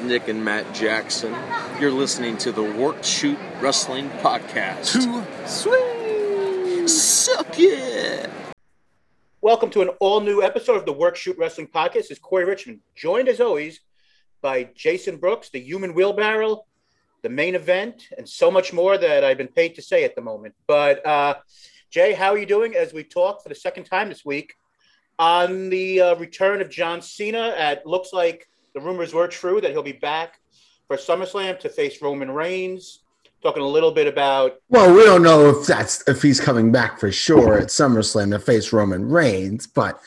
Nick and Matt Jackson. You're listening to the Work Shoot Wrestling Podcast. Too sweet. Suck it. Welcome to an all new episode of the Work Shoot Wrestling Podcast. This is Corey Richmond, joined as always by Jason Brooks, the human wheelbarrow, the main event, and so much more that I've been paid to say at the moment. But uh, Jay, how are you doing as we talk for the second time this week on the uh, return of John Cena? At looks like the rumors were true that he'll be back for SummerSlam to face Roman Reigns. Talking a little bit about. Well, we don't know if that's if he's coming back for sure at SummerSlam to face Roman Reigns, but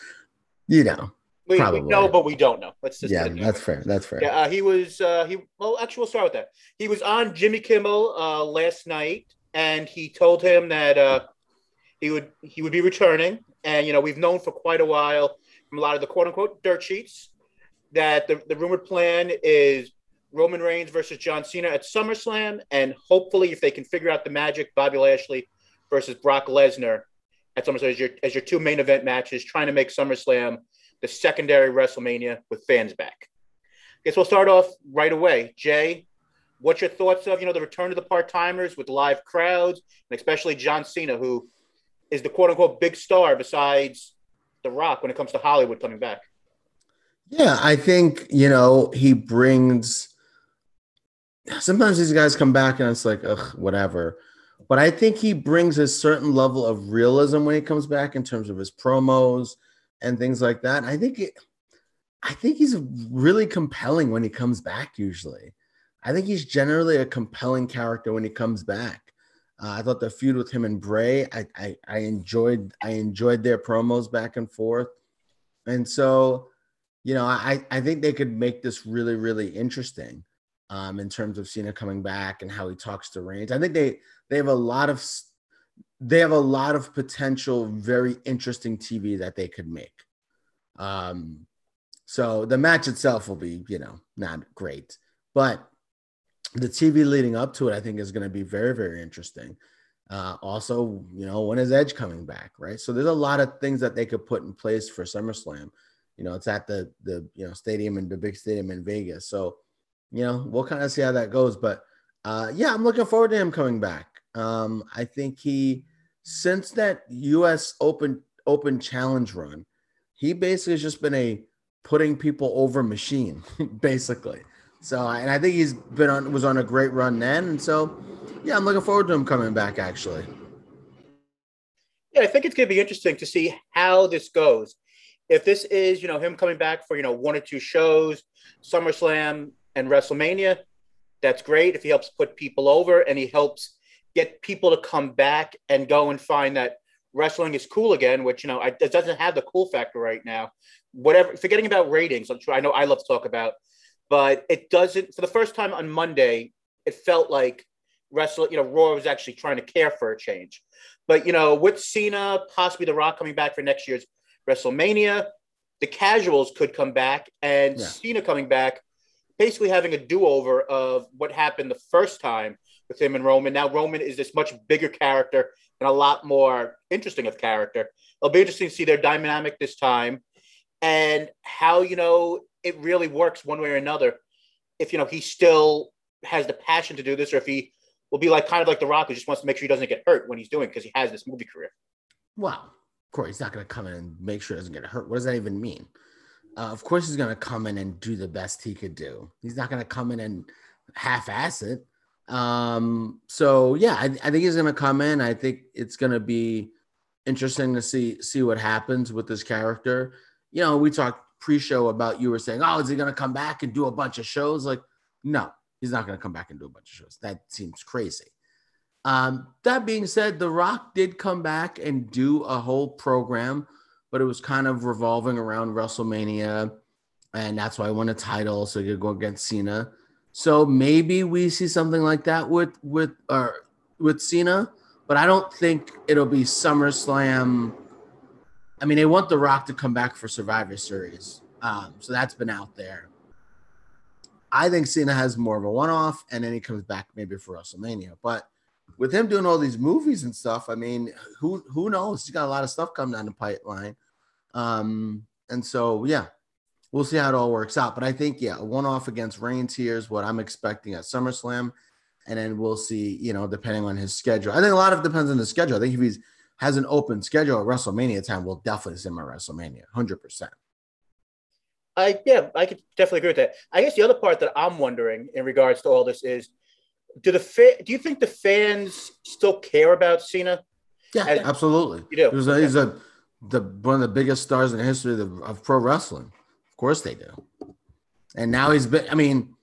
you know, we, we know, but we don't know. Let's just yeah, that's fair. That's fair. Yeah, uh, he was uh, he. Well, actually, we'll start with that. He was on Jimmy Kimmel uh, last night, and he told him that uh, he would he would be returning. And you know, we've known for quite a while from a lot of the quote unquote dirt sheets that the, the rumored plan is Roman Reigns versus John Cena at SummerSlam, and hopefully, if they can figure out the magic, Bobby Lashley versus Brock Lesnar at SummerSlam as your as your two main event matches, trying to make SummerSlam the secondary WrestleMania with fans back. I Guess we'll start off right away. Jay, what's your thoughts of you know the return of the part timers with live crowds, and especially John Cena, who is the quote unquote big star besides The Rock when it comes to Hollywood coming back? Yeah, I think, you know, he brings sometimes these guys come back and it's like, ugh, whatever. But I think he brings a certain level of realism when he comes back in terms of his promos and things like that. I think it, I think he's really compelling when he comes back. Usually, I think he's generally a compelling character when he comes back. Uh, I thought the feud with him and Bray, I, I, I enjoyed, I enjoyed their promos back and forth, and so you know, I, I think they could make this really, really interesting um, in terms of Cena coming back and how he talks to Reigns. I think they they have a lot of they have a lot of potential, very interesting TV that they could make. Um, so the match itself will be, you know, not great, but the TV leading up to it, I think, is going to be very, very interesting. Uh, also, you know, when is Edge coming back, right? So there's a lot of things that they could put in place for SummerSlam you know, it's at the the you know stadium and the big stadium in Vegas. So, you know, we'll kind of see how that goes. But uh, yeah, I'm looking forward to him coming back. Um, I think he since that U.S. Open Open Challenge run, he basically has just been a putting people over machine, basically. So, and I think he's been on was on a great run then, and so yeah, I'm looking forward to him coming back. Actually, yeah, I think it's going to be interesting to see how this goes if this is, you know, him coming back for, you know, one or two shows, SummerSlam and WrestleMania, that's great. If he helps put people over and he helps get people to come back and go and find that wrestling is cool again, which, you know, I, it doesn't have the cool factor right now. Whatever, forgetting about ratings, sure I know I love to talk about, but it doesn't, for the first time on Monday, it felt like wrestling, you know, Raw was actually trying to care for a change. But, you know, with Cena, possibly The Rock coming back for next year's WrestleMania. The casuals could come back, and yeah. Cena coming back, basically having a do over of what happened the first time with him and Roman. Now Roman is this much bigger character and a lot more interesting of character. It'll be interesting to see their dynamic this time and how you know it really works one way or another. If you know he still has the passion to do this, or if he will be like kind of like The Rock, who just wants to make sure he doesn't get hurt when he's doing because he has this movie career. Wow, course, he's not going to come in and make sure he doesn't get hurt. What does that even mean? Uh, of course, he's going to come in and do the best he could do. He's not going to come in and half-ass it. Um, so yeah, I, I think he's going to come in. I think it's going to be interesting to see see what happens with this character. You know, we talked pre-show about you were saying, oh, is he going to come back and do a bunch of shows? Like, no, he's not going to come back and do a bunch of shows. That seems crazy. Um, that being said, The Rock did come back and do a whole program, but it was kind of revolving around WrestleMania, and that's why I won a title, so you could go against Cena. So maybe we see something like that with with or with Cena, but I don't think it'll be SummerSlam. I mean, they want The Rock to come back for Survivor Series, um, so that's been out there. I think Cena has more of a one-off, and then he comes back maybe for WrestleMania, but with him doing all these movies and stuff, I mean, who who knows? He's got a lot of stuff coming down the pipeline. Um, and so yeah, we'll see how it all works out. But I think, yeah, one off against Reigns here is what I'm expecting at SummerSlam. And then we'll see, you know, depending on his schedule. I think a lot of it depends on the schedule. I think if he's has an open schedule at WrestleMania time, we'll definitely see him at WrestleMania, 100%. I yeah, I could definitely agree with that. I guess the other part that I'm wondering in regards to all this is, do the fa- do you think the fans still care about Cena? Yeah, As, absolutely. You do. He's a, he's a the one of the biggest stars in the history of, of pro wrestling. Of course they do. And now he's been. I mean,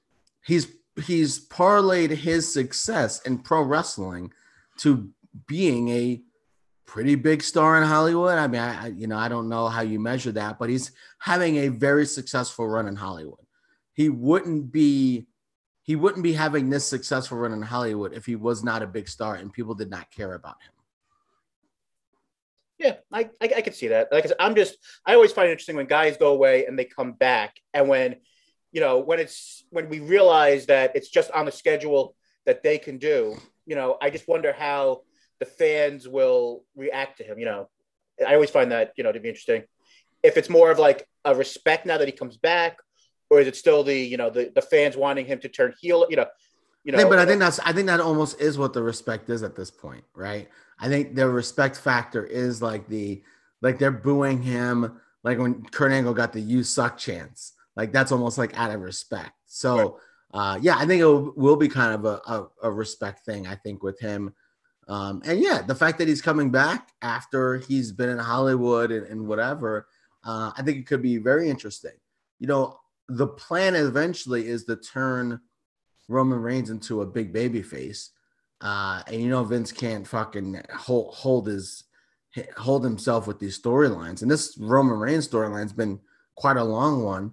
he's he's parlayed his success in pro wrestling to being a pretty big star in Hollywood. I mean, I, you know, I don't know how you measure that, but he's having a very successful run in Hollywood. He wouldn't be he wouldn't be having this successful run in Hollywood if he was not a big star and people did not care about him. Yeah, I, I, I can see that. Like I'm just I always find it interesting when guys go away and they come back, and when you know when it's when we realize that it's just on the schedule that they can do. You know, I just wonder how the fans will react to him. You know, I always find that you know to be interesting. If it's more of like a respect now that he comes back, or is it still the you know the, the fans wanting him to turn heel? You know, you know. but I think that's I think that almost is what the respect is at this point, right? I think the respect factor is like the like they're booing him like when Kurt Angle got the "You suck" chance. Like that's almost like out of respect. So. Right. Uh, yeah, I think it will, will be kind of a, a, a respect thing. I think with him, um, and yeah, the fact that he's coming back after he's been in Hollywood and, and whatever, uh, I think it could be very interesting. You know, the plan eventually is to turn Roman Reigns into a big baby face. Uh, and you know Vince can't fucking hold hold his hold himself with these storylines. And this Roman Reigns storyline's been quite a long one.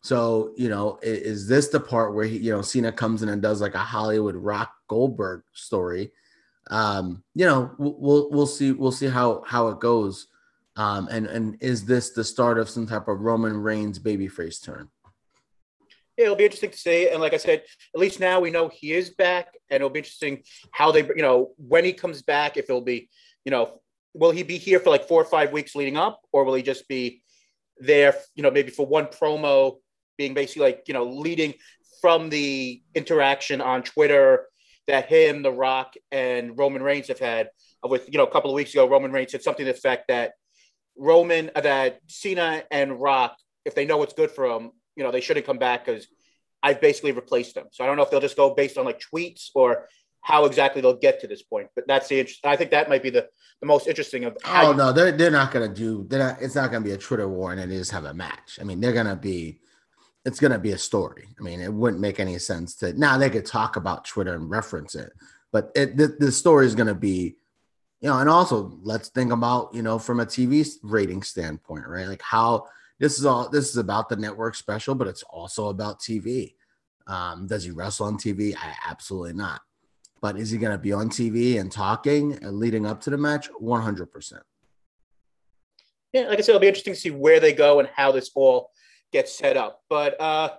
So, you know, is, is, this the part where he, you know, Cena comes in and does like a Hollywood Rock Goldberg story? um, you know, we'll we'll see we'll see how how it goes. Um, and and is this the start of some type of Roman Reigns babyface turn? It'll be interesting to see. And like I said, at least now we know he is back, and it'll be interesting how they, you know, when he comes back, if it'll be, you know, will he be here for like four or five weeks leading up, or will he just be there, you know, maybe for one promo, being basically like, you know, leading from the interaction on Twitter that him, The Rock, and Roman Reigns have had. With you know, a couple of weeks ago, Roman Reigns said something to the effect that Roman, that Cena and Rock, if they know what's good for them, you know, they shouldn't come back because I've basically replaced them. So I don't know if they'll just go based on like tweets or how exactly they'll get to this point. But that's the interest. I think that might be the, the most interesting of. oh you- no, they're they're not gonna do. They're not. It's not gonna be a Twitter war and they just have a match. I mean, they're gonna be it's going to be a story. I mean, it wouldn't make any sense to now they could talk about Twitter and reference it, but it, the, the story is going to be, you know, and also let's think about, you know, from a TV rating standpoint, right? Like how this is all, this is about the network special, but it's also about TV. Um, does he wrestle on TV? I absolutely not. But is he going to be on TV and talking and leading up to the match? 100%. Yeah, like I said, it'll be interesting to see where they go and how this all gets set up. But uh,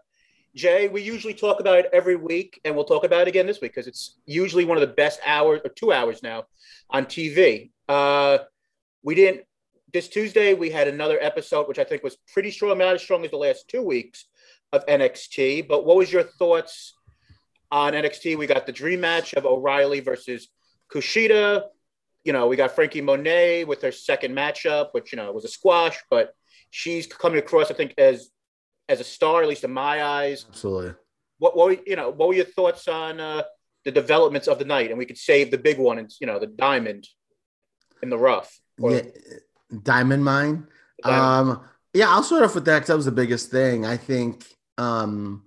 Jay, we usually talk about it every week, and we'll talk about it again this week because it's usually one of the best hours or two hours now on TV. Uh, we didn't this Tuesday. We had another episode, which I think was pretty strong, not as strong as the last two weeks of NXT. But what was your thoughts on NXT? We got the dream match of O'Reilly versus Kushida. You know, we got Frankie Monet with her second matchup, which you know was a squash, but she's coming across, I think, as as a star, at least in my eyes. Absolutely. What, what you know, what were your thoughts on uh, the developments of the night? And we could save the big one, and you know, the diamond in the rough. Or, yeah, diamond mine. Diamond. Um, yeah, I'll start off with that because that was the biggest thing. I think um,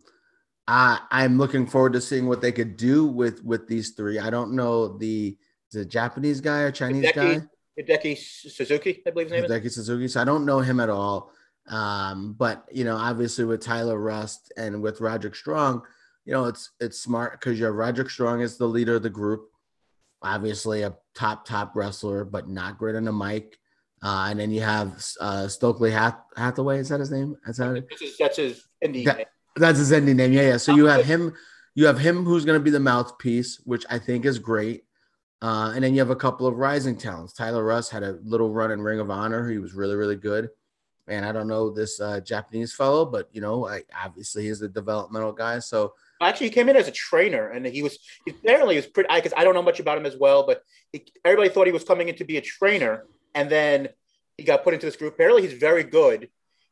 I I'm looking forward to seeing what they could do with with these three. I don't know the the Japanese guy or Chinese Hideki, guy. Hideki Suzuki, I believe his name Hideki is. Suzuki. So I don't know him at all. Um, but you know, obviously with Tyler Rust and with Roderick Strong, you know, it's it's smart because you have Roderick Strong as the leader of the group, obviously a top top wrestler, but not great on the mic. Uh, and then you have uh, Stokely Hath- Hathaway. Is that his name? Is that that's his, that's his indie that, name. That's his indie name. Yeah, yeah. So you have him. You have him who's going to be the mouthpiece, which I think is great. Uh, and then you have a couple of rising talents. Tyler Rust had a little run in Ring of Honor. He was really, really good. and I don't know this uh, Japanese fellow, but you know, I, obviously he's a developmental guy. So actually, he came in as a trainer, and he was he apparently was pretty. Because I, I, don't know much about him as well, but he, everybody thought he was coming in to be a trainer, and then he got put into this group. Apparently, he's very good,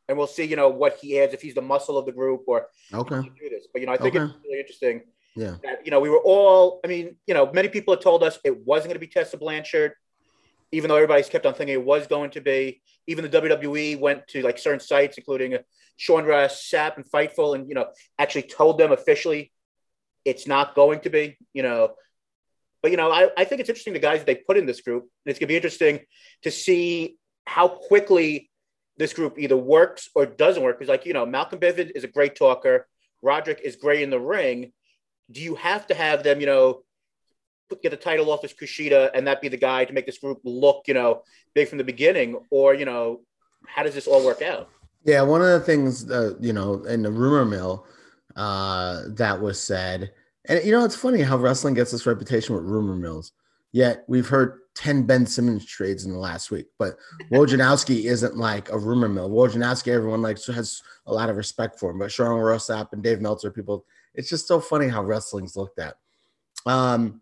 and we'll see. You know what he adds if he's the muscle of the group or okay. Do this. But you know, I think okay. it's really interesting. Yeah. That, you know, we were all. I mean, you know, many people had told us it wasn't going to be Tessa Blanchard even though everybody's kept on thinking it was going to be. Even the WWE went to like certain sites, including uh, Sean Ross Sapp and Fightful, and you know actually told them officially it's not going to be. You know, but you know I, I think it's interesting the guys they put in this group, and it's going to be interesting to see how quickly this group either works or doesn't work. Because like you know Malcolm Bivin is a great talker, Roderick is great in the ring. Do you have to have them, you know, get the title off as Kushida and that be the guy to make this group look, you know, big from the beginning? Or, you know, how does this all work out? Yeah, one of the things, uh, you know, in the rumor mill uh, that was said, and you know, it's funny how wrestling gets this reputation with rumor mills. Yet we've heard 10 Ben Simmons trades in the last week, but Wojnarowski isn't like a rumor mill. Wojnarowski, everyone likes has a lot of respect for him, but Sean Ross Sapp and Dave Meltzer, people, it's just so funny how wrestling's looked at. Um,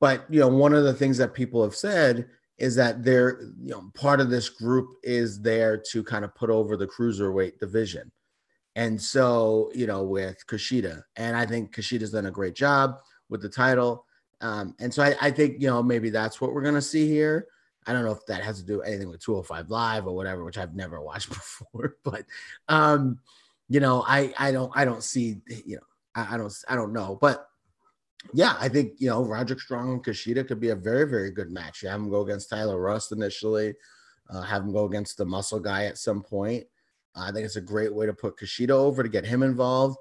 but you know, one of the things that people have said is that they're you know part of this group is there to kind of put over the cruiserweight division. And so, you know, with Kushida, and I think Kushida's done a great job with the title. Um, and so I, I think, you know, maybe that's what we're going to see here. I don't know if that has to do anything with 205 Live or whatever, which I've never watched before. But, um, you know, I, I don't, I don't see, you know, I, I don't, I don't know. But yeah, I think you know Roderick Strong and Kushida could be a very, very good match. You have him go against Tyler Rust initially, uh, have him go against the muscle guy at some point. I think it's a great way to put Kushida over to get him involved.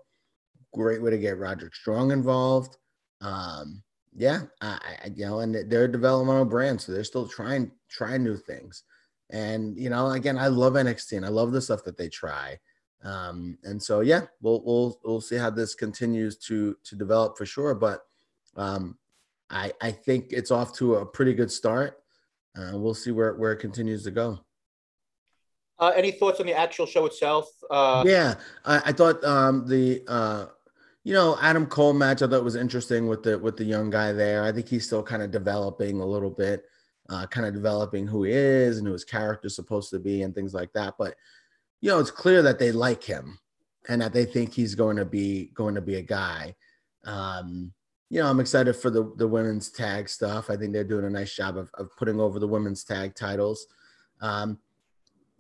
Great way to get Roderick Strong involved. Um, yeah, I, I, you know, and they're a developmental brand, so they're still trying trying new things. And you know, again, I love NXT and I love the stuff that they try. Um, and so yeah, we'll we'll we'll see how this continues to to develop for sure. But um, I I think it's off to a pretty good start. Uh, we'll see where where it continues to go. Uh, any thoughts on the actual show itself? Uh, yeah, I, I thought um, the uh, you know Adam Cole match I thought was interesting with the with the young guy there. I think he's still kind of developing a little bit, uh, kind of developing who he is and who his character's supposed to be and things like that. But you know, it's clear that they like him and that they think he's going to be going to be a guy. Um, you know, I'm excited for the the women's tag stuff. I think they're doing a nice job of, of putting over the women's tag titles. Um,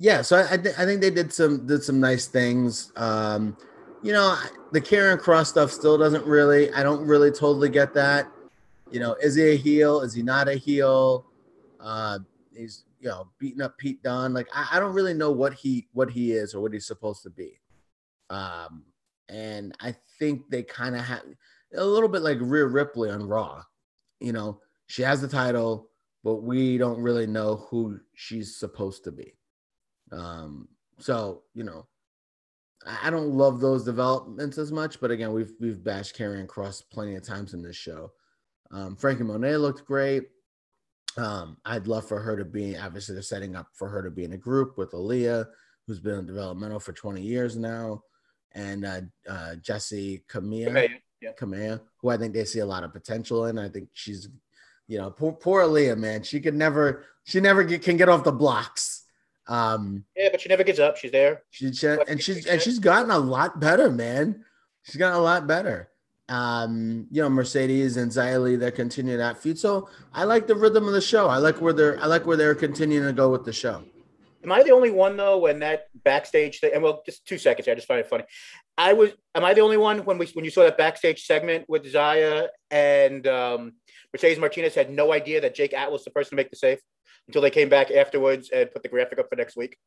yeah, so I, I, th- I, think they did some did some nice things. Um, you know, the Karrion Kross stuff still doesn't really. I don't really totally get that. You know, is he a heel? Is he not a heel? Uh, he's you know beating up Pete Dunne. Like I, I don't really know what he what he is or what he's supposed to be. Um, and I think they kind of have a little bit like Rhea Ripley on Raw. You know, she has the title, but we don't really know who she's supposed to be. Um, so you know, I don't love those developments as much, but again, we've we've bashed Karrion Kross plenty of times in this show. Um, Frankie Monet looked great. Um, I'd love for her to be obviously they're setting up for her to be in a group with Aaliyah, who's been in developmental for 20 years now, and uh, uh, Jessi Kamea yeah. Kamea, who I think they see a lot of potential in. I think she's, you know, poor, poor Aaliyah, man. She could never, she never get, can get off the blocks. Um, yeah, but she never gives up. She's there. She, she and she's and she's gotten a lot better, man. She's gotten a lot better. Um, you know, Mercedes and Xia they continue that feud. So I like the rhythm of the show. I like where they're I like where they're continuing to go with the show. Am I the only one though when that backstage thing? And well, just two seconds. I just find it funny. I was. Am I the only one when we when you saw that backstage segment with Zaya and um, Mercedes Martinez had no idea that Jake Atlas was the person to make the save until they came back afterwards and put the graphic up for next week?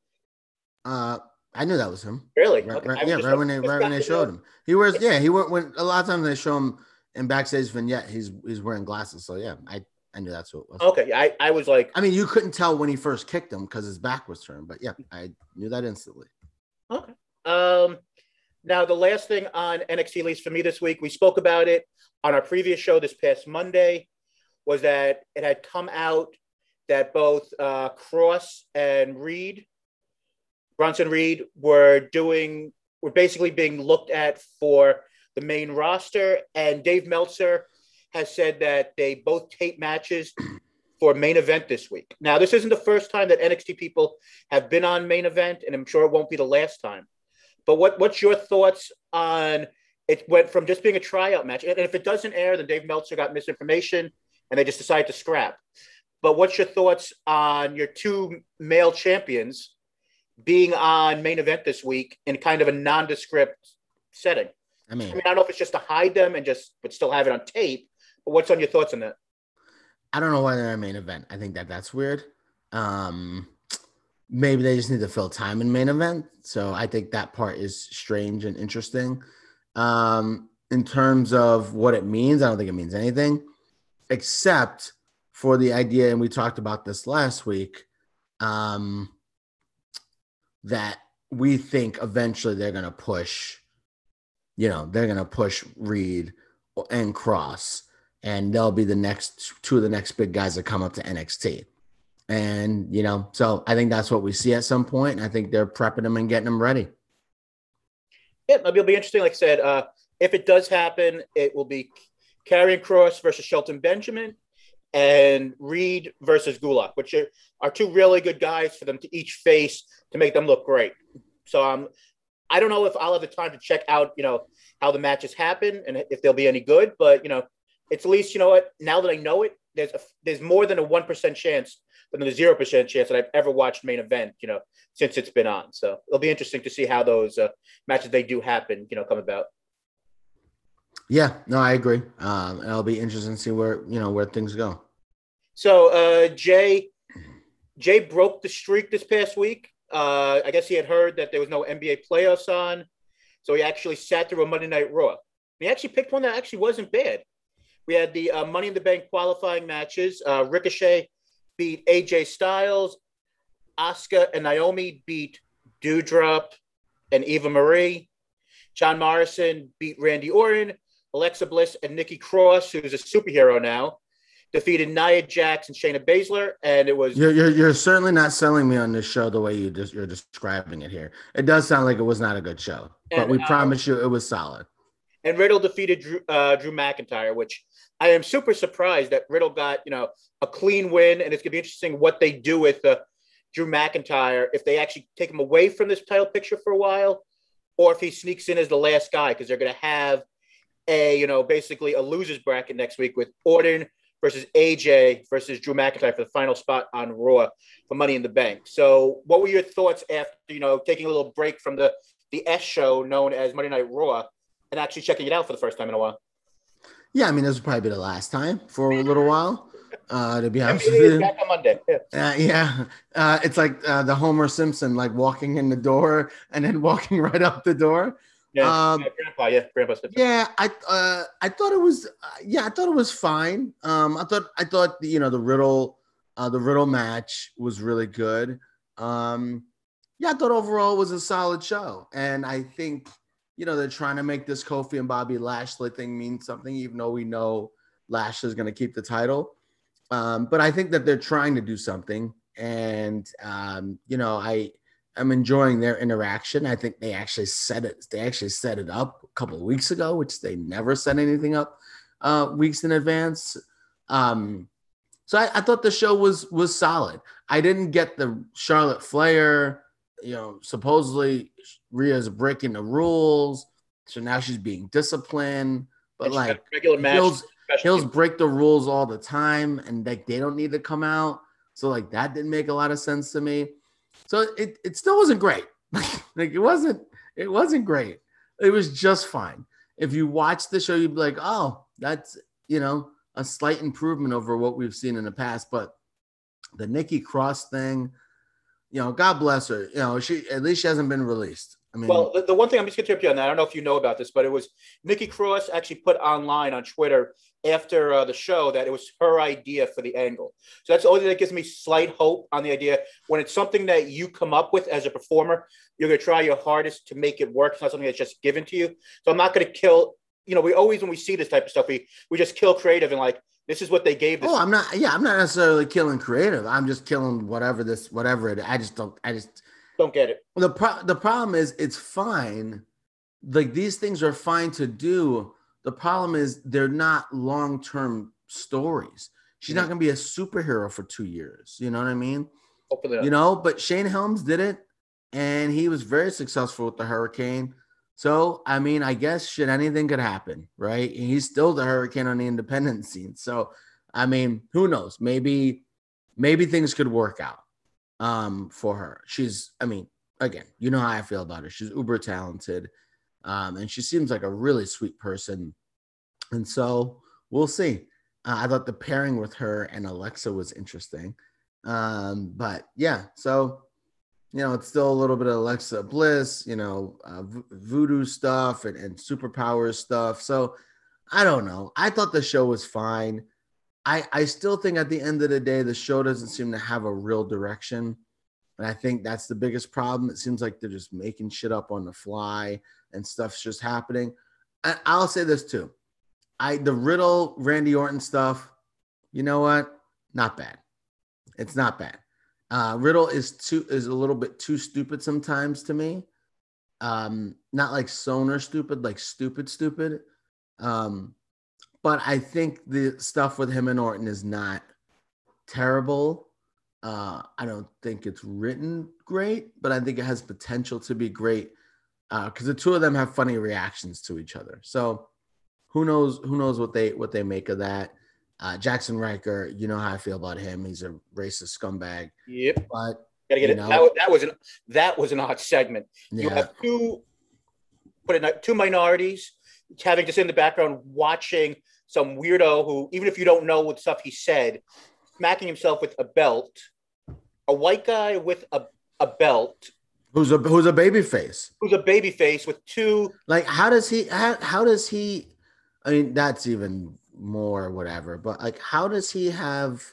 Uh, I knew that was him. Really? Right, okay. right, yeah, right when they right when they showed him. He wears yeah he went when a lot of times they show him in backstage vignette he's he's wearing glasses. So yeah, I I knew that's who it was. Okay, I, I was like, I mean, you couldn't tell when he first kicked him because his back was turned, but yeah, I knew that instantly. Okay. Um, now the last thing on NXT, at least for me this week, we spoke about it on our previous show this past Monday, was that it had come out that both uh, Kross and Reed Bronson Reed were doing were basically being looked at for the main roster, and Dave Meltzer has said that they both tape matches for main event this week. Now, this isn't the first time that NXT people have been on main event, and I'm sure it won't be the last time. But what what's your thoughts on it? Went from just being a tryout match, and if it doesn't air, then Dave Meltzer got misinformation, and they just decided to scrap. But what's your thoughts on your two male champions being on main event this week in kind of a nondescript setting? I mean, I mean, I don't know if it's just to hide them and just but still have it on tape. But what's on your thoughts on that? I don't know why they're a main event. I think that that's weird. Um, maybe they just need to fill time in main event. So I think that part is strange and interesting. Um, in terms of what it means, I don't think it means anything, except for the idea, and we talked about this last week, um, that we think eventually they're going to push, you know, they're going to push Reed and Kross, and they'll be the next two of the next big guys that come up to NXT. And, you know, so I think that's what we see at some point. I think they're prepping them and getting them ready. Yeah, it'll be interesting. Like I said, uh, if it does happen, it will be Karrion Kross versus Shelton Benjamin and Reed versus Gulak, which are, are two really good guys for them to each face to make them look great. So um, I don't know if I'll have the time to check out, you know, how the matches happen and if they'll be any good, but you know, it's at least you know what. Now that I know it, there's a, there's more than a one percent chance than the zero percent chance that I've ever watched main event. You know, since it's been on. So it'll be interesting to see how those uh, matches they do happen. You know, come about. Yeah, no, I agree. Um, it'll be interesting to see where you know where things go. So uh, Jay, Jay broke the streak this past week. Uh, I guess he had heard that there was no NBA playoffs on, so he actually sat through a Monday Night Raw. He actually picked one that actually wasn't bad. We had the uh, Money in the Bank qualifying matches. Uh, Ricochet beat AJ Styles. Asuka and Naomi beat Doudrop and Eva Marie. John Morrison beat Randy Orton. Alexa Bliss and Nikki Cross, who's a superhero now, defeated Nia Jax and Shayna Baszler, and it was you're, you're, you're certainly not selling me on this show the way you just you're describing it here. It does sound like it was not a good show, and, but we uh, promise you it was solid. And Riddle defeated Drew, uh, Drew McIntyre, which I am super surprised that Riddle got you know a clean win, and it's gonna be interesting what they do with uh, Drew McIntyre if they actually take him away from this title picture for a while, or if he sneaks in as the last guy because they're gonna have a you know basically a losers bracket next week with Orton versus AJ versus Drew McIntyre for the final spot on Raw for Money in the Bank. So, what were your thoughts after you know taking a little break from the the S show known as Monday Night Raw and actually checking it out for the first time in a while? Yeah, I mean this will probably be the last time for a little while. Uh, to be honest with you, back on Monday. Yeah, uh, yeah. Uh, it's like uh, the Homer Simpson, like walking in the door and then walking right out the door. Yeah, um, yeah, grandpa. Yeah, grandpa. Yeah, I uh, I thought it was. Uh, yeah, I thought it was fine. Um, I thought I thought you know the riddle, uh, the riddle match was really good. Um, yeah, I thought overall it was a solid show, and I think you know they're trying to make this Kofi and Bobby Lashley thing mean something, even though we know Lashley's going to keep the title. Um, but I think that they're trying to do something, and um, you know I I'm enjoying their interaction. I think they actually set it. They actually set it up a couple of weeks ago, which they never set anything up uh, weeks in advance. Um, so I, I, thought the show was was solid. I didn't get the Charlotte Flair. You know, supposedly Rhea's breaking the rules, so now she's being disciplined. But like regular match, Hills, Hills break the rules all the time, and like they don't need to come out. So like that didn't make a lot of sense to me. So it, it still wasn't great. like it wasn't it wasn't great. It was just fine. If you watch the show, you'd be like, oh, that's you know a slight improvement over what we've seen in the past. But the Nikki Cross thing, you know, God bless her. You know, she at least she hasn't been released. I mean, well, the, the one thing I'm just going to interrupt you on that. I don't know if you know about this, but it was Nikki Cross actually put online on Twitter after uh, the show that it was her idea for the angle. So that's the only thing that gives me slight hope on the idea. When it's something that you come up with as a performer, you're going to try your hardest to make it work. It's not something that's just given to you. So I'm not going to kill. You know, we always when we see this type of stuff, we we just kill creative and like this is what they gave. This. Oh, I'm not. Yeah, I'm not necessarily killing creative. I'm just killing whatever this, whatever it. I just don't. I just Don't get it. The pro- the problem is it's fine. Like these things are fine to do. The problem is they're not long term stories. She's not Mhm. going to be a superhero for two years. You know what I mean? Hopefully, not. You know, but Shane Helms did it, and he was very successful with the Hurricane. So, I mean, I guess shit, anything could happen, right? And he's still the Hurricane on the independent scene. So, I mean, who knows? Maybe, maybe things could work out um, for her. She's, I mean, again, you know how I feel about her. She's uber talented, um, and she seems like a really sweet person. And so, we'll see. Uh, I thought the pairing with her and Alexa was interesting. Um, but yeah, so you know, it's still a little bit of Alexa Bliss, you know, uh, voodoo stuff and, and superpowers stuff. So I don't know. I thought the show was fine. I I still think at the end of the day, the show doesn't seem to have a real direction. And I think that's the biggest problem. It seems like they're just making shit up on the fly and stuff's just happening. I, I'll say this too. I the Riddle Randy Orton stuff, you know what? Not bad. It's not bad. Uh, Riddle is too is a little bit too stupid sometimes to me. Um, not like Soner stupid, like stupid stupid. Um, but I think the stuff with him and Orton is not terrible. Uh, I don't think it's written great, but I think it has potential to be great because the two of them have funny reactions to each other. So who knows? Who knows what they what they make of that? Uh, Jaxson Ryker, you know how I feel about him. He's a racist scumbag. Yep. But Gotta get it. know. That, was- that was an that was an odd segment. You have two put it two minorities having to sit in the background watching some weirdo who, even if you don't know what stuff he said, smacking himself with a belt. A white guy with a, a belt who's a who's a baby face. who's a baby face with two Like, how does he? How, how does he? I mean, that's even more whatever. But like, how does he have?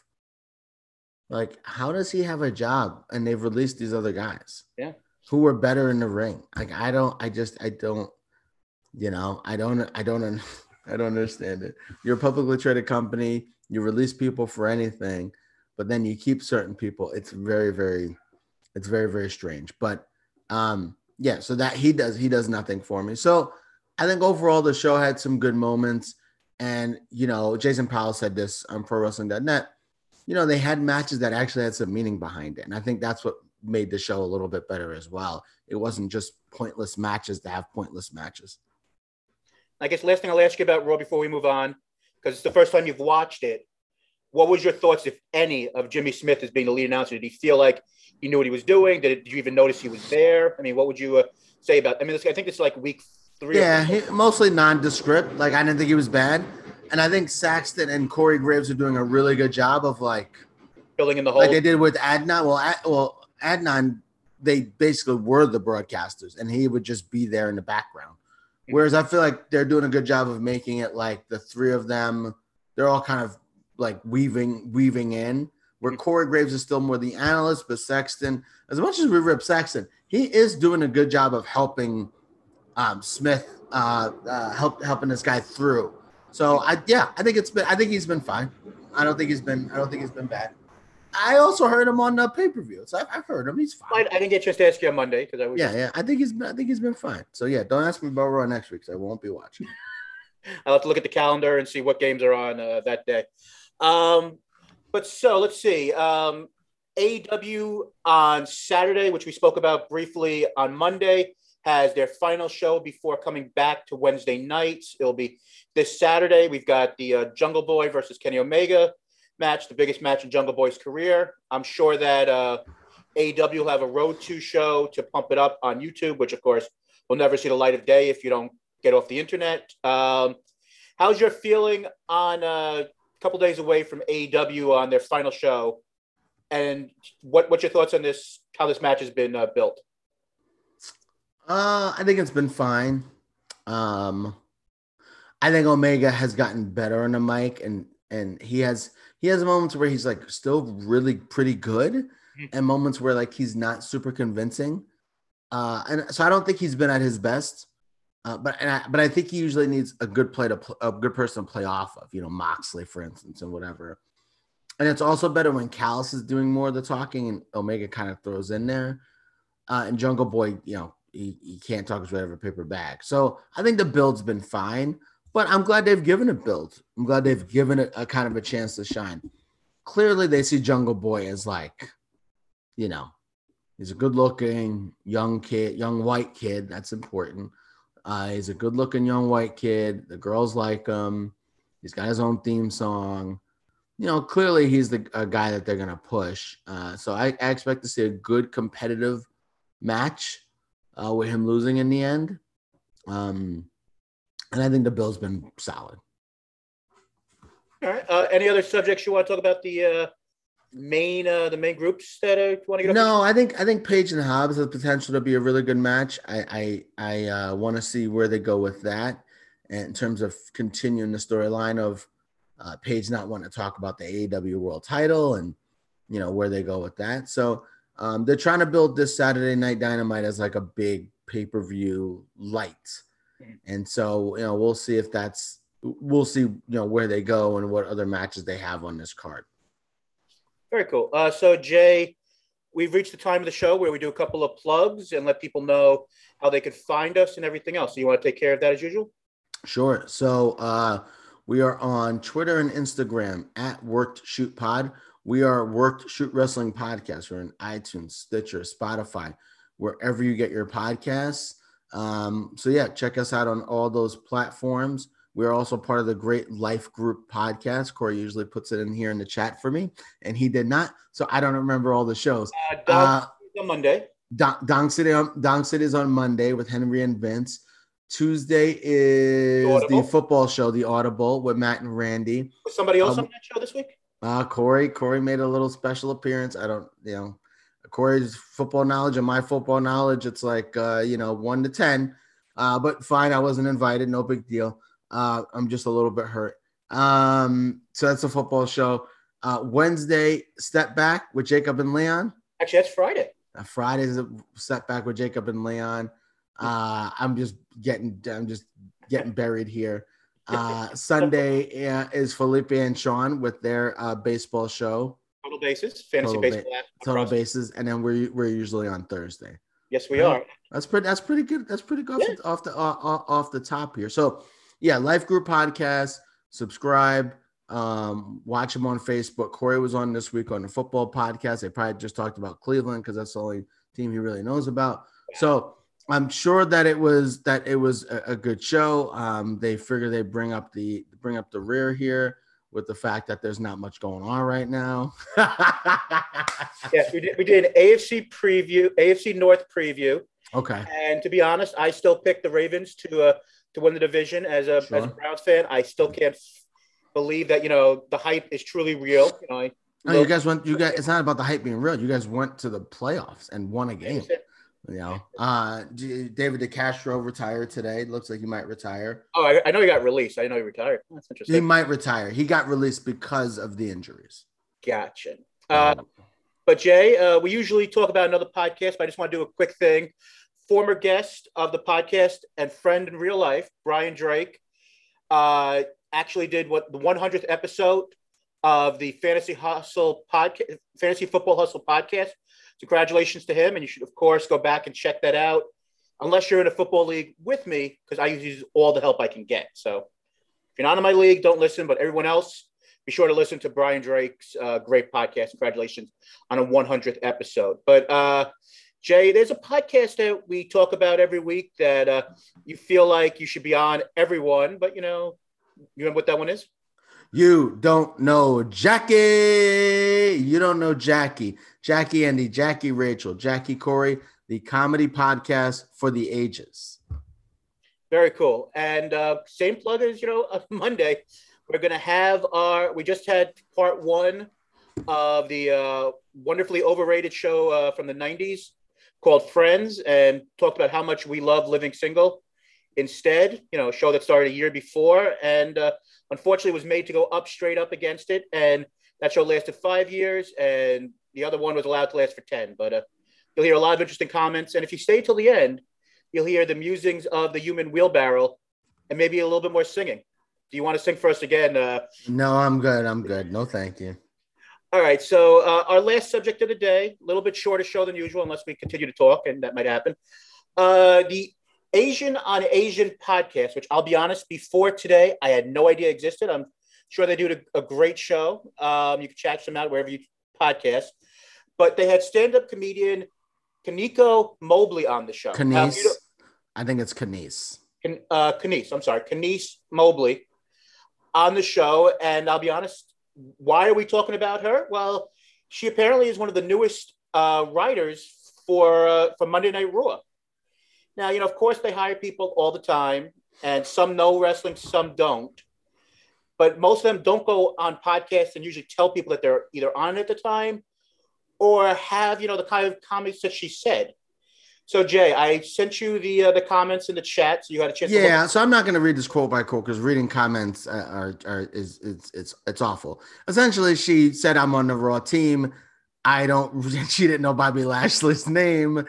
Like, how does he have a job? And they've released these other guys. Yeah. Who were better in the ring? Like, I don't. I just. I don't. You know. I don't. I don't. I don't understand it. You're a publicly traded company. You release people for anything, but then you keep certain people. It's very, very. It's very, very strange. But um, yeah. So that he does. He does nothing for me. So I think overall the show had some good moments. And, you know, Jason Powell said this on Pro Wrestling.net. You know, they had matches that actually had some meaning behind it. And I think that's what made the show a little bit better as well. It wasn't just pointless matches to have pointless matches. I guess last thing I'll ask you about Raw before we move on, because it's the first time you've watched it. What was your thoughts, if any, of Jimmy Smith as being the lead announcer? Did he feel like he knew what he was doing? Did, did you even notice he was there? I mean, what would you uh, say about? I mean, this, I think it's like week three. Yeah, he, mostly nondescript. Like, I didn't think he was bad. And I think Saxton and Corey Graves are doing a really good job of like, filling in the hole. like they did with Adnan. Well, Ad, well, Adnan, they basically were the broadcasters, and he would just be there in the background. Whereas I feel like they're doing a good job of making it like the three of them, they're all kind of like weaving weaving in. Where Corey Graves is still more the analyst, but Saxton, as much as we rip Saxton, he is doing a good job of helping um, Smith, uh, uh, help helping this guy through. So I yeah, I think it's been I think he's been fine. I don't think he's been I don't think he's been bad. I also heard him on the pay per view, so I've, I've heard him. He's fine. I didn't get a chance to ask you on Monday because I was. Yeah, yeah. I think he's been, I think he's been fine. So yeah, don't ask me about Raw next week because I won't be watching. I'll have to look at the calendar and see what games are on uh, that day. Um, but so let's see. Um, AEW on Saturday, which we spoke about briefly on Monday, has their final show before coming back to Wednesday nights. It'll be this Saturday. We've got the uh, Jungle Boy versus Kenny Omega match, the biggest match in Jungle Boy's career. I'm sure that uh, AEW will have a Road to show to pump it up on YouTube, which of course will never see the light of day if you don't get off the internet. Um, how's your feeling on uh, a couple days away from AEW on their final show? And what what's your thoughts on this? How this match has been uh, built? Uh, I think it's been fine. Um, I think Omega has gotten better on the mic, and and he has he has moments where he's like still really pretty good, and moments where like he's not super convincing. Uh, and so I don't think he's been at his best. Uh, but and I, but I think he usually needs a good play to pl- a good person to play off of, you know, Moxley, for instance, and whatever. And it's also better when Callis is doing more of the talking and Omega kind of throws in there. Uh, and Jungle Boy, you know, he, he can't talk his way out of a paper bag. So I think the build's been fine, but I'm glad they've given it build. I'm glad they've given it a kind of a chance to shine. Clearly, they see Jungle Boy as like, you know, he's a good looking young kid, young white kid. That's important. Uh, he's a good looking young white kid. The girls like him. He's got his own theme song. You know, clearly he's the guy that they're going to push. Uh, so I, I, expect to see a good competitive match uh, with him losing in the end. Um, and I think the bill's been solid. All right. Uh, any other subjects you want to talk about the uh, main uh, the main groups that uh, want to get? No, I think I think Page and Hobbs has potential to be a really good match. I I I uh, want to see where they go with that, and in terms of continuing the storyline of uh, Page not wanting to talk about the AEW World Title and you know where they go with that. So um, they're trying to build this Saturday Night Dynamite as like a big pay per view light. And so you know we'll see if that's we'll see you know where they go and what other matches they have on this card. Very cool. Uh, so, Jay, we've reached the time of the show where we do a couple of plugs and let people know how they could find us and everything else. So, you want to take care of that as usual? Sure. So, uh, we are on Twitter and Instagram at Worked Shoot Pod. We are Worked Shoot Wrestling Podcast. We're in iTunes, Stitcher, Spotify, wherever you get your podcasts. Um, so, yeah, check us out on all those platforms. We're also part of the Great Life Group podcast. Corey usually puts it in here in the chat for me, and he did not. So I don't remember all the shows. Uh, Dong, uh, on Monday. Don, Dong City on Dong City is on Monday with Henry and Vince. Tuesday is the, the, football show, the Audible with Matt and Randy. Was somebody else um, on that show this week? Uh, Corey. Corey made a little special appearance. I don't, you know, Corey's football knowledge and my football knowledge, it's like, uh, you know, one to 10. Uh, but fine, I wasn't invited. No big deal. Uh, I'm just a little bit hurt. Um, so that's a football show. Uh, Wednesday, step back with Jacob and Leon. Actually, that's Friday. Uh, Friday's a step back with Jacob and Leon. Uh, I'm just getting, I'm just getting buried here. Uh, Sunday uh, is Felipe and Sean with their uh, baseball show. Bases, fantasy total baseball. Ba- total bases, and then we're we're usually on Thursday. Yes, we right? are. That's pretty. That's pretty good. That's pretty good yeah. off the off, off the top here. So yeah, Life Group Podcast. Subscribe. Um, watch them on Facebook. Corey was on this week on the football podcast. They probably just talked about Cleveland because that's the only team he really knows about. So I'm sure that it was that it was a, a good show. Um, they figure they bring up the bring up the rear here with the fact that there's not much going on right now. yes, we did. We did an AFC preview, AFC North preview. Okay. And to be honest, I still picked the Ravens to uh, to win the division as a, sure. as a Browns fan. I still can't believe that you know the hype is truly real. You know, I, no, you guys went. You guys. It's not about the hype being real. You guys went to the playoffs and won a game. You know, uh, David DeCastro retired today. Looks like he might retire. Oh, I, I know he got released. I know he retired. That's interesting. He might retire. He got released because of the injuries. Gotcha. Uh, but Jay, uh, we usually talk about another podcast, but I just want to do a quick thing former guest of the podcast and friend in real life, Brian Drake, uh, actually did what the 100th episode of the Fantasy Hustle podcast, Fantasy Football Hustle podcast. Congratulations to him, and you should of course go back and check that out. Unless you're in a football league with me, because I use all the help I can get. So if you're not in my league, don't listen. But everyone else, be sure to listen to Brian Drake's uh, great podcast. Congratulations on a 100th episode. But uh, Jay, there's a podcast that we talk about every week that uh, you feel like you should be on everyone, but you know, you remember what that one is? You don't know Jackie. You don't know Jackie. Jackie Andy, Jackie Rachel, Jackie Corey, the comedy podcast for the ages. Very cool. And uh, same plug as, you know, uh, Monday. We're going to have our, we just had part one of the uh, wonderfully overrated show uh, from the 90s called Friends and talked about how much we love living single. Instead, you know, a show that started a year before and uh, unfortunately was made to go up straight up against it. And that show lasted five years, and the other one was allowed to last for 10. But uh, you'll hear a lot of interesting comments. And if you stay till the end, you'll hear the musings of the human wheelbarrow and maybe a little bit more singing. Do you want to sing for us again? Uh, no, I'm good. I'm good. No, thank you. All right. So uh, our last subject of the day, a little bit shorter show than usual, unless we continue to talk, and that might happen. Uh, the Asian on Asian podcast, which I'll be honest, before today, I had no idea existed. I'm sure they do a, great show. Um, you can check them out wherever you podcast. But they had stand-up comedian Kaniko Mobley on the show. Kanice. you know- I think it's Kanice. Can, uh, Kanice, I'm sorry, Kanice Mobley on the show. And I'll be honest, why are we talking about her? Well, she apparently is one of the newest uh, writers for uh, for Monday Night Raw. Now, you know, of course, they hire people all the time, and some know wrestling, some don't. But most of them don't go on podcasts and usually tell people that they're either on at the time or have, you know, the kind of comments that she said. So, Jay, I sent you the uh, the comments in the chat, so you had a chance. Yeah, so I'm not going to read this quote by quote because reading comments are, are is it's it's it's awful. Essentially, she said, "I'm on the Raw team. I don't." She didn't know Bobby Lashley's name,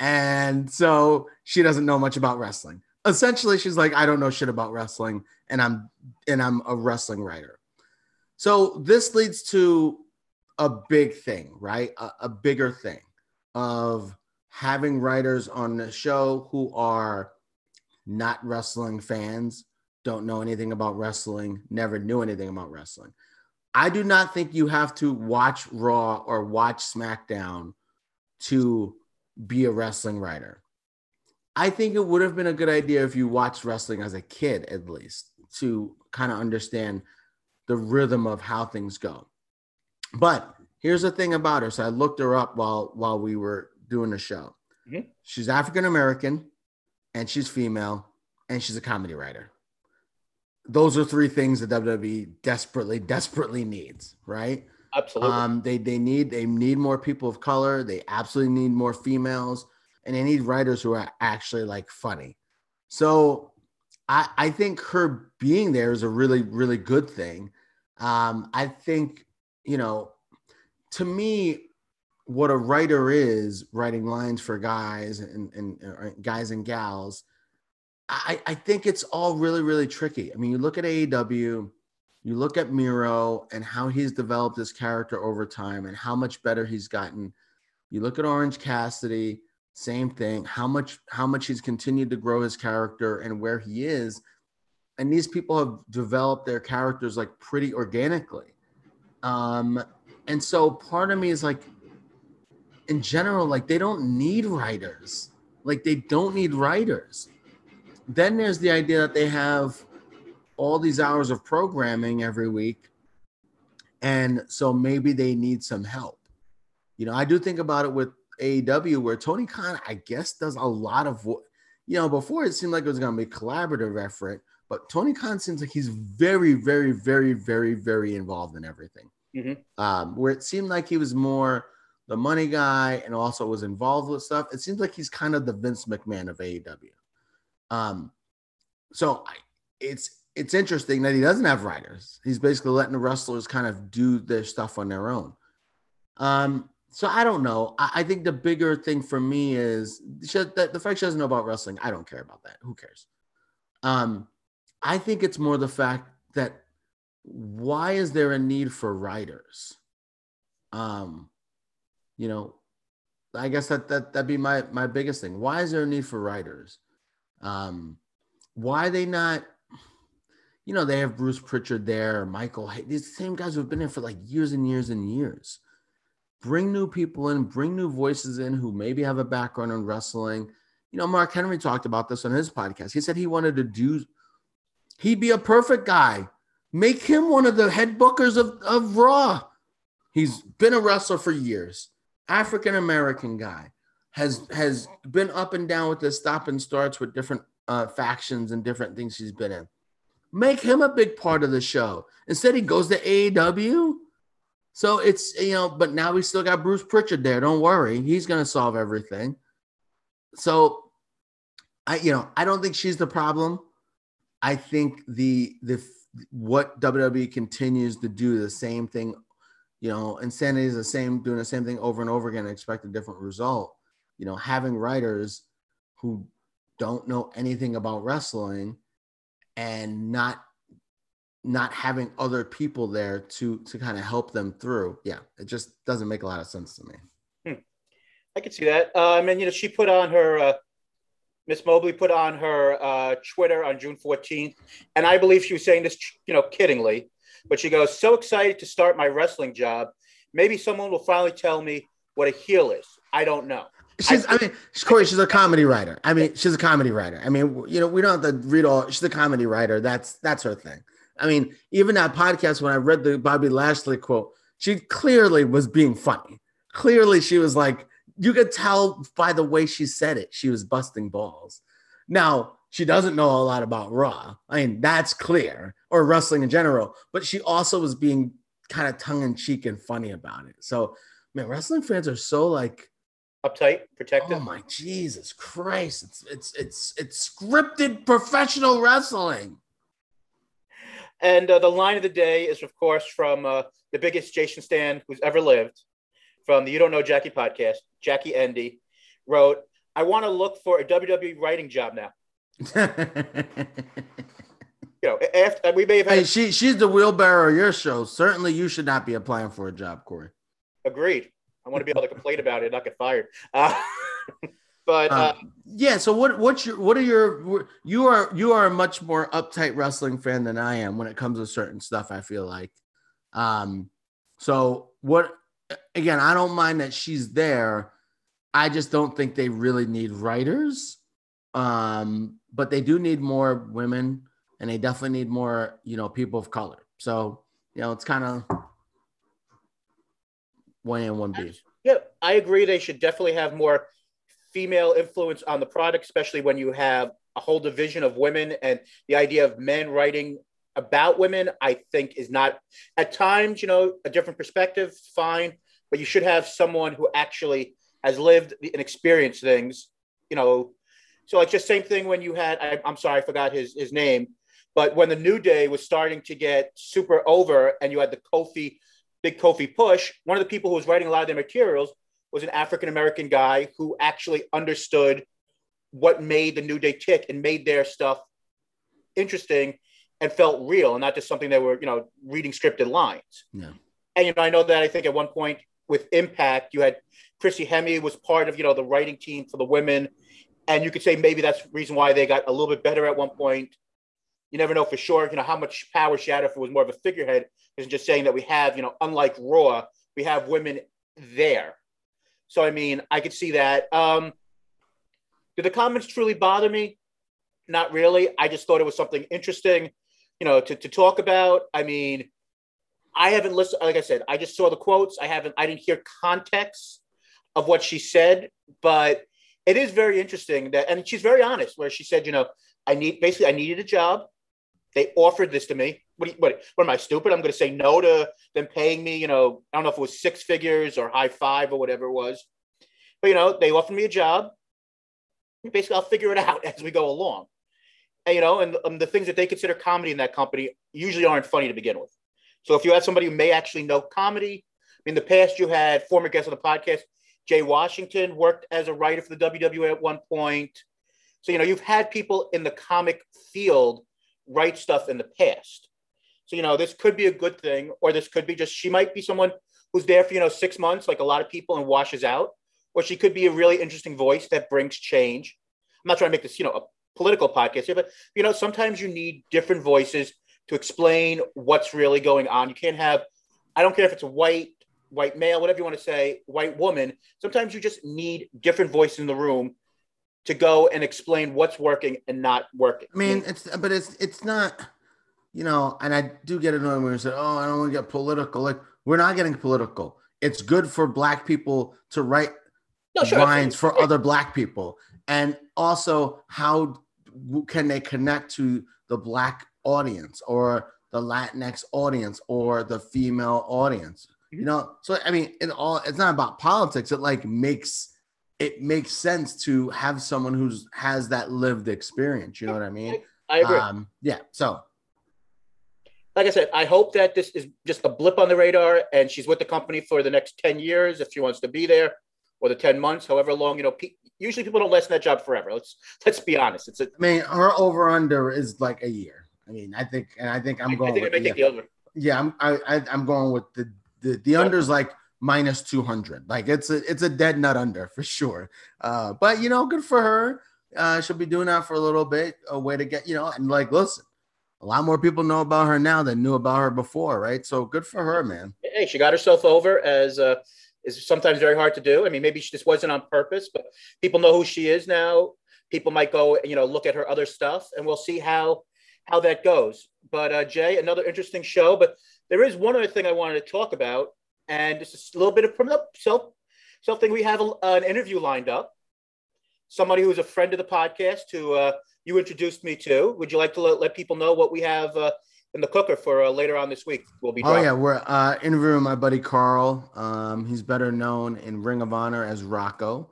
and so she doesn't know much about wrestling. Essentially, she's like, "I don't know shit about wrestling, and I'm and I'm a wrestling writer." So this leads to a big thing, right? A, a bigger thing of having writers on the show who are not wrestling fans, don't know anything about wrestling, never knew anything about wrestling. I do not think you have to watch Raw or watch SmackDown to be a wrestling writer. I think it would have been a good idea if you watched wrestling as a kid, at least, to kind of understand the rhythm of how things go. But here's the thing about her. So I looked her up while while we were doing the show. Mhm. She's African American and she's female and she's a comedy writer. Those are three things that WWE desperately, desperately needs, right? Absolutely. Um, they they need they need more people of color. They absolutely need more females, and they need writers who are actually like funny. So I I think her being there is a really really good thing. Um, I think you know, to me, what a writer is writing lines for guys and and, and guys and gals. I, I think it's all really, really tricky. I mean, you look at AEW, you look at Miro and how he's developed his character over time and how much better he's gotten. You look at Orange Cassidy, same thing. How much how much he's continued to grow his character and where he is. And these people have developed their characters like pretty organically. Um, and so part of me is like, in general, like they don't need writers. Like they don't need writers. Then there's the idea that they have all these hours of programming every week. And so maybe they need some help. You know, I do think about it with AEW where Tony Khan, I guess, does a lot of what, you know, before it seemed like it was going to be a collaborative effort, but Tony Khan seems like he's very, very, very, very, very involved in everything. Mhm. Um, where it seemed like he was more the money guy and also was involved with stuff. It seems like he's kind of the Vince McMahon of AEW. Um, so I, it's it's interesting that he doesn't have writers. He's basically letting the wrestlers kind of do their stuff on their own. Um, so I don't know. I, I think the bigger thing for me is she, the, the fact she doesn't know about wrestling. I don't care about that. Who cares? Um, I think it's more the fact that why is there a need for writers? Um, you know, I guess that that that'd be my my biggest thing. Why is there a need for writers? Um, why they not? You know, they have Bruce Pritchard there, Michael. Hay- These same guys who've been there for like years and years and years. Bring new people in, bring new voices in who maybe have a background in wrestling. You know, Mark Henry talked about this on his podcast. He said he wanted to do. He'd be a perfect guy. Make him one of the head bookers of, of Raw. He's been a wrestler for years. African American guy has has been up and down with the stop and starts with different uh, factions and different things he's been in. Make him a big part of the show. Instead, he goes to AEW. So it's you know, but now we still got Bruce Pritchard there. Don't worry, he's gonna solve everything. So I you know I don't think she's the problem. I think the the what WWE continues to do the same thing you know, insanity is the same, doing the same thing over and over again and expect a different result. You know, having writers who don't know anything about wrestling and not not having other people there to to kind of help them through. Yeah, it just doesn't make a lot of sense to me. I can see that. Um, and you know, she put on her uh, Miss Mobley put on her uh, Twitter on June 14th, and I believe she was saying this, you know, kiddingly, but she goes, "So excited to start my wrestling job. Maybe someone will finally tell me what a heel is. I don't know." She's, I, I mean, Corey, she's a comedy writer. I mean, she's a comedy writer. I mean, you know, we don't have to read all. She's a comedy writer. That's that's her thing. I mean, even that podcast when I read the Bobby Lashley quote, she clearly was being funny. Clearly, she was like, you could tell by the way she said it, she was busting balls. Now, she doesn't know a lot about Raw. I mean, that's clear, or wrestling in general, but she also was being kind of tongue in cheek and funny about it. So, man, wrestling fans are so like uptight, protective. Oh my Jesus Christ! It's it's it's it's scripted professional wrestling. And uh, the line of the day is, of course, from uh, the biggest Jason Stan who's ever lived, from the You Don't Know Jackie podcast. Jackie Endy wrote, "I want to look for a WWE writing job now." you know, after we may have had. Hey, she she's the wheelbarrow of your show. Certainly, you should not be applying for a job, Corey. Agreed. I want to be able to complain about it not get fired. Uh, but uh, uh, yeah, so what what's your what are your you are you are a much more uptight wrestling fan than I am when it comes to certain stuff. I feel like, um, so what? Again, I don't mind that she's there. I just don't think they really need writers, um, but they do need more women, and they definitely need more you know people of color. So you know, it's kind of one A and one B. Yeah, I agree. They should definitely have more female influence on the product, especially when you have a whole division of women and the idea of men writing about women, I think is not at times, you know, a different perspective, fine, but you should have someone who actually has lived and experienced things, you know. So like just same thing when you had I, am sorry, I forgot his his name, but when the New Day was starting to get super over and you had the Kofi big Kofi push, one of the people who was writing a lot of their materials was an African American guy who actually understood what made the New Day tick and made their stuff interesting and felt real and not just something that were, you know, reading scripted lines. Yeah. And you know, I know that I think at one point with Impact, you had Christy Hemme was part of, you know, the writing team for the women. And you could say maybe that's the reason why they got a little bit better at one point. You never know for sure, you know, how much power she had if it was more of a figurehead is just saying that we have, you know, unlike Raw, we have women there. So I mean, I could see that. Um, did the comments truly bother me? Not really. I just thought it was something interesting, you know, to, to talk about. I mean, I haven't listened. Like I said, I just saw the quotes. I haven't. I didn't hear context of what she said, but it is very interesting that, and she's very honest, where she said, you know, I need basically I needed a job. They offered this to me. What, you, what, what am I stupid? I'm going to say no to them paying me. You know, I don't know if it was six figures or high five or whatever it was, but you know, they offered me a job. Basically, I'll figure it out as we go along. And, you know, and, and the things that they consider comedy in that company usually aren't funny to begin with. So if you have somebody who may actually know comedy, in the past you had former guest on the podcast, Jay Washington worked as a writer for the WWE at one point. So you know you've had people in the comic field write stuff in the past. So, you know, this could be a good thing, or this could be just she might be someone who's there for, you know, six months, like a lot of people, and washes out, or she could be a really interesting voice that brings change. I'm not trying to make this, you know, a political podcast here, but, you know, sometimes you need different voices to explain what's really going on. You can't have, I don't care if it's a white, white male, whatever you want to say, white woman. Sometimes you just need different voices in the room to go and explain what's working and not working. I mean, it's but it's it's not, you know, and I do get annoyed when you say, "Oh, I don't want to get political." Like we're not getting political. It's good for black people to write no, sure, lines for other black people, and also how can they connect to the black audience or the Latinx audience or the female audience? Mm-hmm. You know, so I mean, it all it's not about politics. It like makes it makes sense to have someone who's has that lived experience. You know what I mean? I, agree. Um, yeah. So, like I said, I hope that this is just a blip on the radar, and she's with the company for the next ten years if she wants to be there, or the ten months, however long. You know, pe- usually people don't last in that job forever. Let's let's be honest. It's a, I mean, her over under is like a year. I mean, I think, and I think I'm I, going. I think with, I take the yeah, over. yeah, I'm I, I I'm going with the the the under's like minus two hundred. Like it's a it's a dead nut under for sure. Uh, but you know, good for her. Uh, she'll be doing that for a little bit. A way to get you know, and like, listen, a lot more people know about her now than knew about her before, right? So good for her, man. Hey, she got herself over as uh, is sometimes very hard to do. I mean, maybe she, this wasn't on purpose, but people know who she is now. People might go, you know, look at her other stuff, and we'll see how how that goes. But uh, Jay, another interesting show. But there is one other thing I wanted to talk about, and is a little bit of from the self something we have a, an interview lined up. Somebody who's a friend of the podcast, who uh, you introduced me to. Would you like to let, let people know what we have uh, in the cooker for uh, later on this week? We'll be. Oh dropping. yeah, we're uh, interviewing my buddy Carl. Um, he's better known in Ring of Honor as Rocco.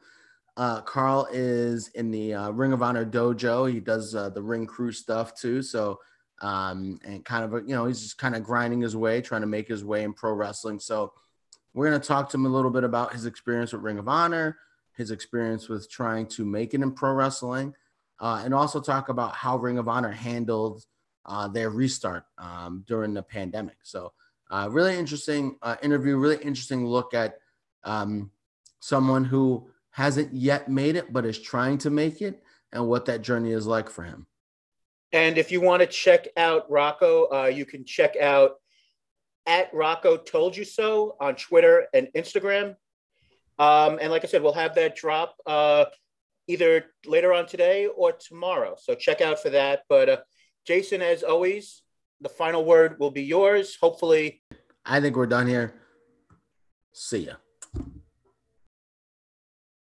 Uh, Carl is in the uh, Ring of Honor dojo. He does uh, the ring crew stuff too. So, um, and kind of, you know, he's just kind of grinding his way, trying to make his way in pro wrestling. So, we're going to talk to him a little bit about his experience with Ring of Honor, his experience with trying to make it in pro wrestling, uh, and also talk about how Ring of Honor handled uh, their restart um, during the pandemic. So, uh, really interesting uh, interview, really interesting look at um, someone who hasn't yet made it, but is trying to make it, and what that journey is like for him. And if you want to check out Rocco, uh, you can check out at Rocco Told You So on Twitter and Instagram. Um, and like I said, we'll have that drop uh, either later on today or tomorrow. So check out for that. But uh, Jason, as always, the final word will be yours. Hopefully, I think we're done here. See ya.